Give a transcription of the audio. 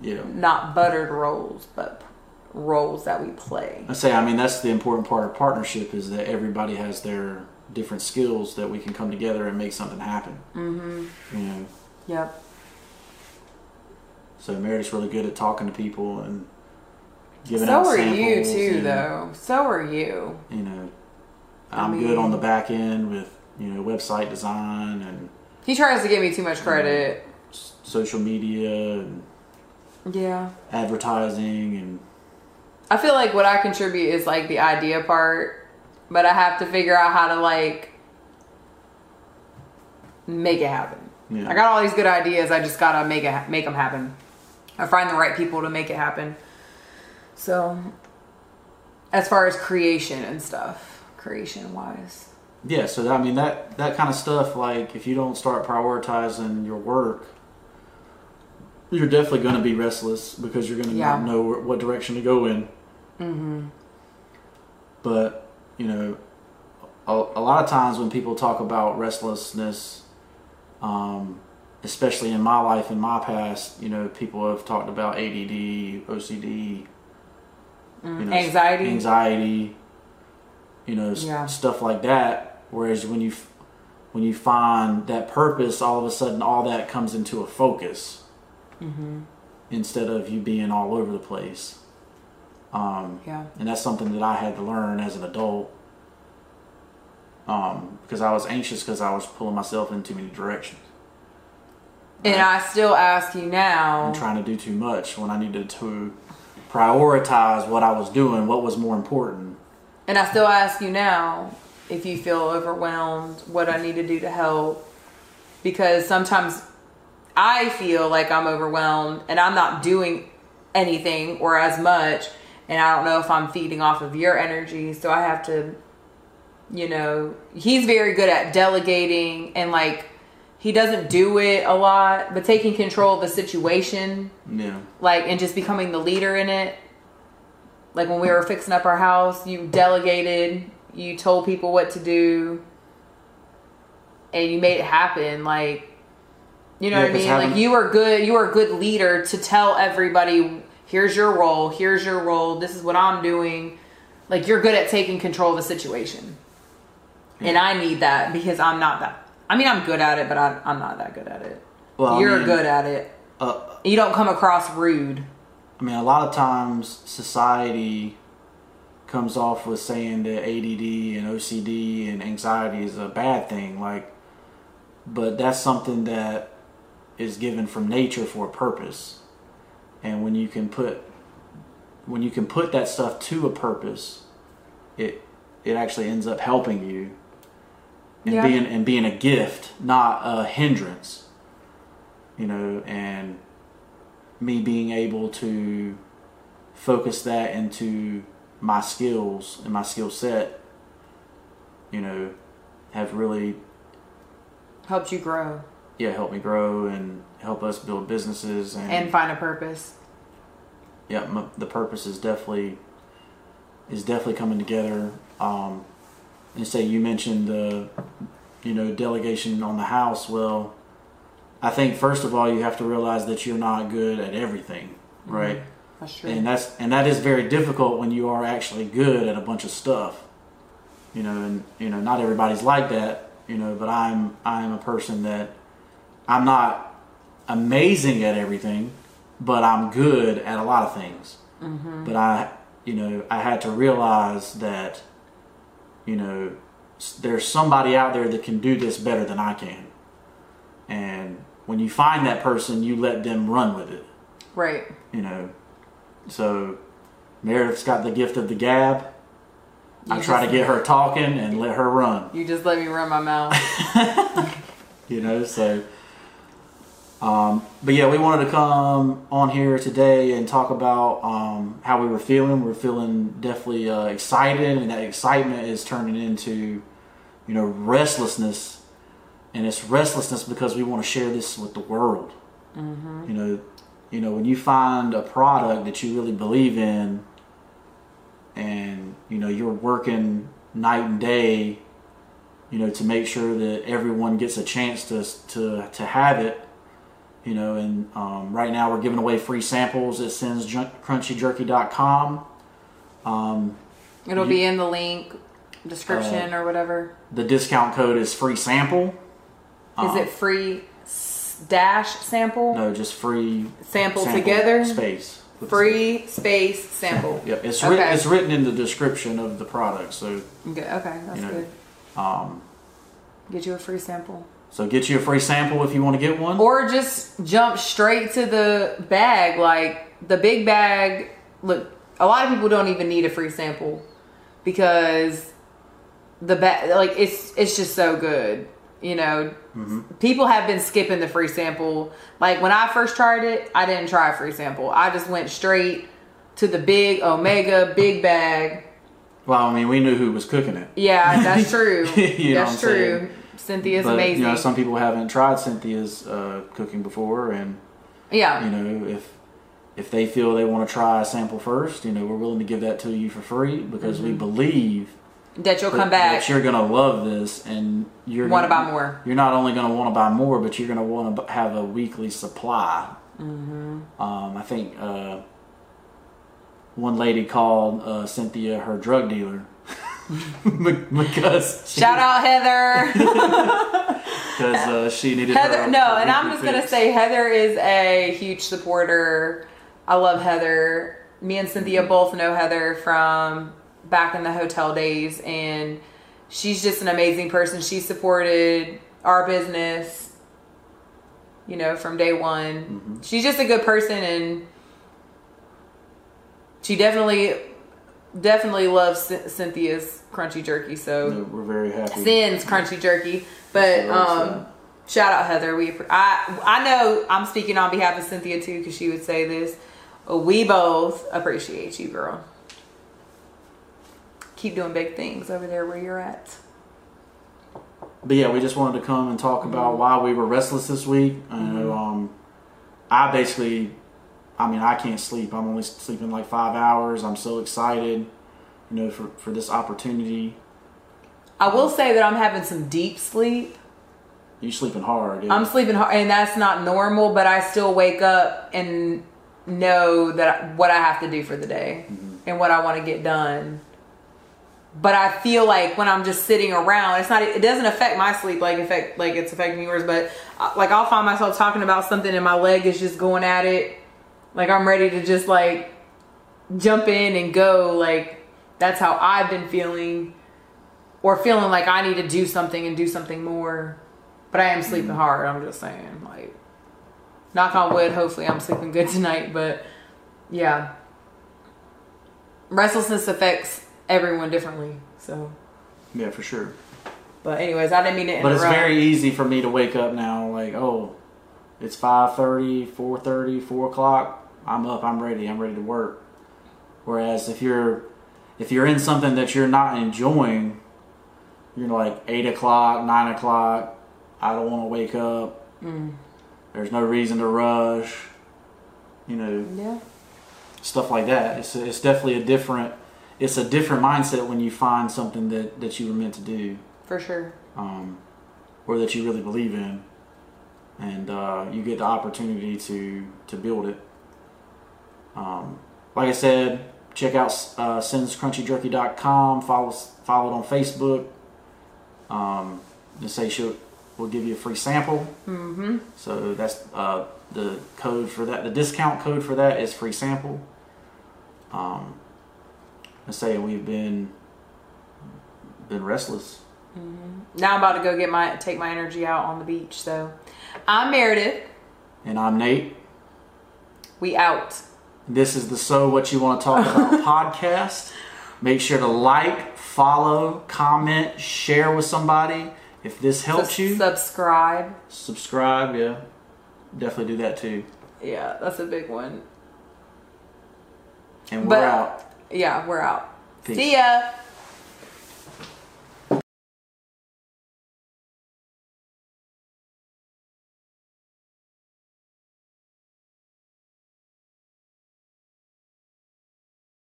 Yeah. not buttered roles, but roles that we play. I say, I mean, that's the important part of partnership is that everybody has their different skills that we can come together and make something happen. Mm-hmm. You know, Yep. so Meredith's really good at talking to people and giving So out are samples. you too, and, though. So are you. You know, I I'm good on the back end with you know website design and He tries to give me too much credit. s- social media and Yeah. advertising and I feel like what I contribute is like the idea part, but I have to figure out how to like make it happen. Yeah. I got all these good ideas. I just gotta make it make them happen. I find the right people to make it happen. So, as far as creation and stuff, creation wise, Yeah, so I mean that that kind of stuff. Like if you don't start prioritizing your work, you're definitely going to be restless because you're going to Yeah. not know what direction to go in. Mm-hmm. But you know, a, a lot of times when people talk about restlessness, um, especially in my life in my past, you know, people have talked about ADD, OCD, you know, anxiety. anxiety, you know, Yeah. stuff like that. Whereas when you f- when you find that purpose, all of a sudden, all that comes into a focus Mm-hmm. instead of you being all over the place. Um, yeah, and that's something that I had to learn as an adult. Um, because I was anxious because I was pulling myself in too many directions and I still ask you now. and trying to do too much when I needed to prioritize what I was doing, what was more important. And I still ask you now if you feel overwhelmed, what I need to do to help. Because sometimes I feel like I'm overwhelmed and I'm not doing anything or as much. And I don't know if I'm feeding off of your energy. So I have to, you know, he's very good at delegating and like he doesn't do it a lot, but taking control of the situation Yeah. like and just becoming the leader in it like when we were fixing up our house you delegated you told people what to do and you made it happen like you know Yeah, what I mean? having- like you were good you were a good leader to tell everybody here's your role here's your role this is what i'm doing. Like you're good at taking control of a situation. And i need that because i'm not that i mean i'm good at it but I, i'm not that good at it. Well, you're mean, good at it. Uh, you don't come across rude. I mean, a lot of times society comes off with saying that ADD and OCD and anxiety is a bad thing, like, but that's something that is given from nature for a purpose. And when you can put when you can put that stuff to a purpose, it it actually ends up helping you and Yeah. being and being a gift, not a hindrance. You know, and me being able to focus that into my skills and my skill set, you know, have really helped you grow yeah helped me grow and help us build businesses and, and find a purpose. yeah m- the purpose is definitely is definitely coming together. Um, and say you mentioned the you know delegation on the house. Well, I think first of all you have to realize that you're not good at everything, right? That's true. and that's and that is very difficult when you are actually good at a bunch of stuff you know and you know not everybody's like that you know but i'm i'm a person that i'm not amazing at everything but i'm good at a lot of things mm-hmm. but i you know i had to realize that you know there's somebody out there that can do this better than i can and when you find that person you let them run with it right. you know. So Meredith's got the gift of the gab. I try to get her talking and let her run, You just let me run my mouth. you know. So, um, but yeah, we wanted to come on here today and talk about um, how we were feeling. We're feeling definitely uh, excited, and that excitement is turning into, you know, restlessness, and it's restlessness because we want to share this with the world. You know, you know when you find a product that you really believe in, and you know you're working night and day, you know, to make sure that everyone gets a chance to to to have it. You know, and um, right now we're giving away free samples at senscrunchyjerky.com. Um, It'll You- be in the link description Uh, or whatever. the discount code is free sample. Is um, it free dash sample? No, just free Sample together? space. Free space sample. Yep, it's Okay. written. It's written in the description of the product. So, Okay, okay, that's You know, good. um, Get you a free sample. So get you a free sample if you want to get one. Or just jump straight to the bag. Like the big bag, look, a lot of people don't even need a free sample because the bag, like it's it's just so good. You know, mm-hmm. people have been skipping the free sample. Like when I first tried it, I didn't try a free sample. I just went straight to the big Omega big bag. well, I mean, we knew who was cooking it. Yeah, that's true. That's true. saying? Cynthia's but amazing. you know, some people haven't tried Cynthia's uh, cooking before, and yeah. you know, if if they feel they want to try a sample first, you know, we're willing to give that to you for free because we believe that you'll that, come back. that you're gonna love this, and you're Want to buy more. You're not only gonna want to buy more, but you're gonna want to have a weekly supply. Mm-hmm. Um, I think uh, one lady called uh, Cynthia her drug dealer because Shout out Heather. because uh, she needed Heather, her, no, and I'm just gonna say Heather is a huge supporter. I love Heather. Me and Cynthia both know Heather from back in the hotel days, and she's just an amazing person. She supported our business, you know, from day one. Mm-hmm. She's just a good person, and she definitely, definitely loves Cyn- Cynthia's crunchy jerky. So. No, we're very happy. Sins crunchy jerky. But um, shout out Heather. We I I know I'm speaking on behalf of Cynthia too because she would say this. We both appreciate you, girl. Keep doing big things over there where you're at. But yeah, we just wanted to come and talk Mm-hmm. about why we were restless this week. I know, um, I basically, I mean, I can't sleep. I'm only sleeping like five hours. I'm so excited, you know, for, for this opportunity. I will say that I'm having some deep sleep. You're sleeping hard. Yeah. I'm sleeping hard, and that's not normal. But I still wake up and know that what I have to do for the day and what I want to get done. But I feel like when I'm just sitting around, it's not. It doesn't affect my sleep like affect like it's affecting yours. But uh, like I'll find myself talking about something, and my leg is just going at it. Like I'm ready to just like jump in and go. Like that's how I've been feeling, or feeling like I need to do something and do something more. But I am sleeping mm-hmm. hard. I'm just saying, like, knock on wood. Hopefully, I'm sleeping good tonight. But yeah, restlessness affects everyone differently. So, yeah, for sure. but anyways, I didn't mean to But interrupt. it's very easy for me to wake up now, like, oh, it's 5.30, 4.30, 4 o'clock. I'm up. I'm ready. I'm ready to work. Whereas if you're if you're in something that you're not enjoying, you're like 8 o'clock, 9 o'clock. I don't want to wake up. Mm. There's no reason to rush. You know, yeah, stuff like that. It's it's definitely a different it's a different mindset when you find something that that you were meant to do for sure. um, or that you really believe in, and uh, you get the opportunity to to build it. Um, like I said, check out uh, senscrunchyjerky.com. Follow follow it on Facebook. Um, and say she'll we'll give you a free sample. Mm-hmm. So that's uh, the code for that. The discount code for that is free sample. Um, I say we've been been restless. Now I'm about to go get my take my energy out on the beach. So, I'm Meredith. And I'm Nate. We out. This is the So What You Want to Talk About podcast. Make sure to like, follow, comment, share with somebody. If this helps Sus- you, subscribe. subscribe. Yeah, definitely do that too. Yeah, that's a big one. And we're But- out. Yeah, we're out. Peace. See ya.